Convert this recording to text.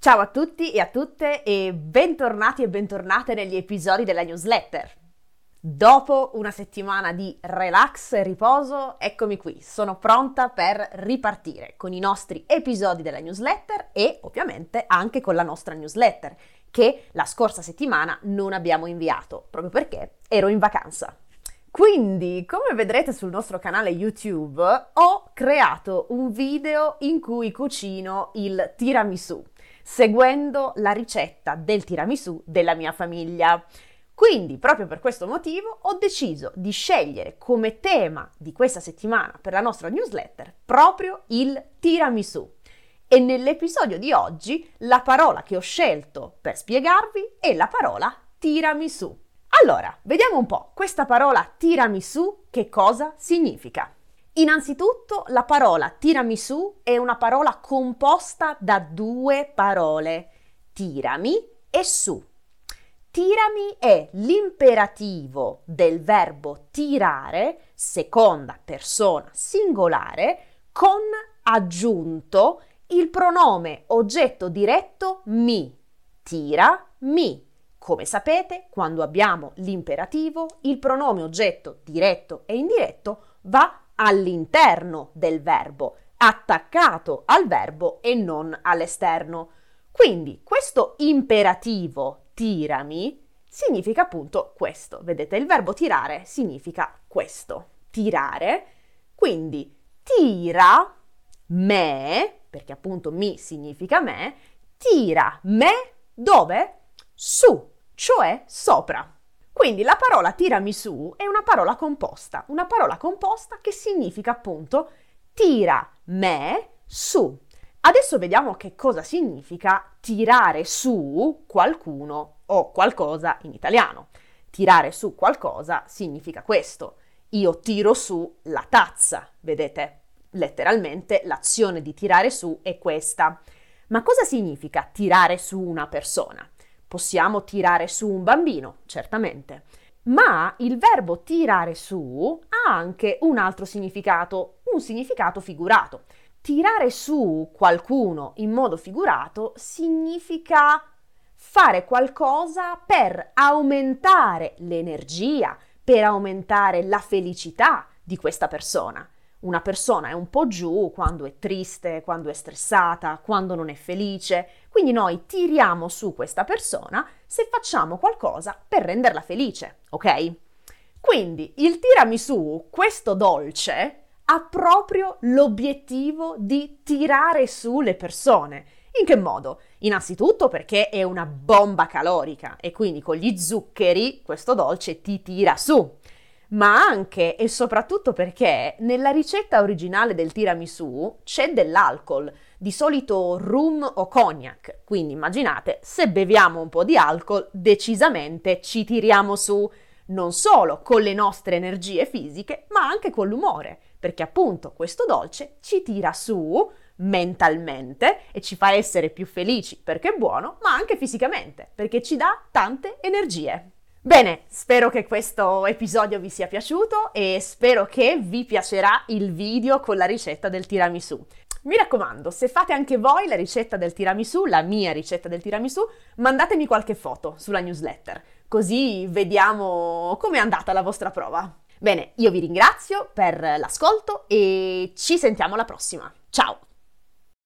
Ciao a tutti e a tutte e bentornati e bentornate negli episodi della newsletter. Dopo una settimana di relax e riposo, eccomi qui, sono pronta per ripartire con i nostri episodi della newsletter e ovviamente anche con la nostra newsletter, che la scorsa settimana non abbiamo inviato, proprio perché ero in vacanza. Quindi, come vedrete sul nostro canale YouTube, ho creato un video in cui cucino il tiramisù, seguendo la ricetta del tiramisù della mia famiglia. Quindi, proprio per questo motivo, ho deciso di scegliere come tema di questa settimana per la nostra newsletter proprio il tiramisù. E nell'episodio di oggi la parola che ho scelto per spiegarvi è la parola tiramisù. Allora, vediamo un po' questa parola tiramisù che cosa significa. Innanzitutto la parola tiramisù è una parola composta da due parole, tirami e su. Tirami è l'imperativo del verbo tirare, seconda persona singolare, con aggiunto il pronome oggetto diretto mi. Tira mi. Come sapete, quando abbiamo l'imperativo, il pronome oggetto diretto e indiretto va all'interno del verbo, attaccato al verbo e non all'esterno. Quindi questo imperativo tirami significa appunto questo. Vedete, il verbo tirare significa questo, tirare. Quindi tira me, perché appunto mi significa me, tira me dove? Su cioè sopra. Quindi la parola tirami su è una parola composta, una parola composta che significa appunto tira me su. Adesso vediamo che cosa significa tirare su qualcuno o qualcosa in italiano. Tirare su qualcosa significa questo. Io tiro su la tazza, vedete? Letteralmente l'azione di tirare su è questa. Ma cosa significa tirare su una persona? Possiamo tirare su un bambino, certamente, ma il verbo tirare su ha anche un altro significato, un significato figurato. Tirare su qualcuno in modo figurato significa fare qualcosa per aumentare l'energia, per aumentare la felicità di questa persona una persona è un po' giù quando è triste, quando è stressata, quando non è felice, quindi noi tiriamo su questa persona se facciamo qualcosa per renderla felice, ok? Quindi il tirami su, questo dolce, ha proprio l'obiettivo di tirare su le persone. In che modo? Innanzitutto perché è una bomba calorica e quindi con gli zuccheri questo dolce ti tira su ma anche e soprattutto perché nella ricetta originale del tiramisù c'è dell'alcol, di solito rum o cognac, quindi immaginate, se beviamo un po' di alcol, decisamente ci tiriamo su, non solo con le nostre energie fisiche, ma anche con l'umore, perché appunto questo dolce ci tira su mentalmente e ci fa essere più felici perché è buono, ma anche fisicamente, perché ci dà tante energie. Bene, spero che questo episodio vi sia piaciuto e spero che vi piacerà il video con la ricetta del tiramisù. Mi raccomando, se fate anche voi la ricetta del tiramisù, la mia ricetta del tiramisù, mandatemi qualche foto sulla newsletter, così vediamo com'è andata la vostra prova. Bene, io vi ringrazio per l'ascolto e ci sentiamo alla prossima. Ciao!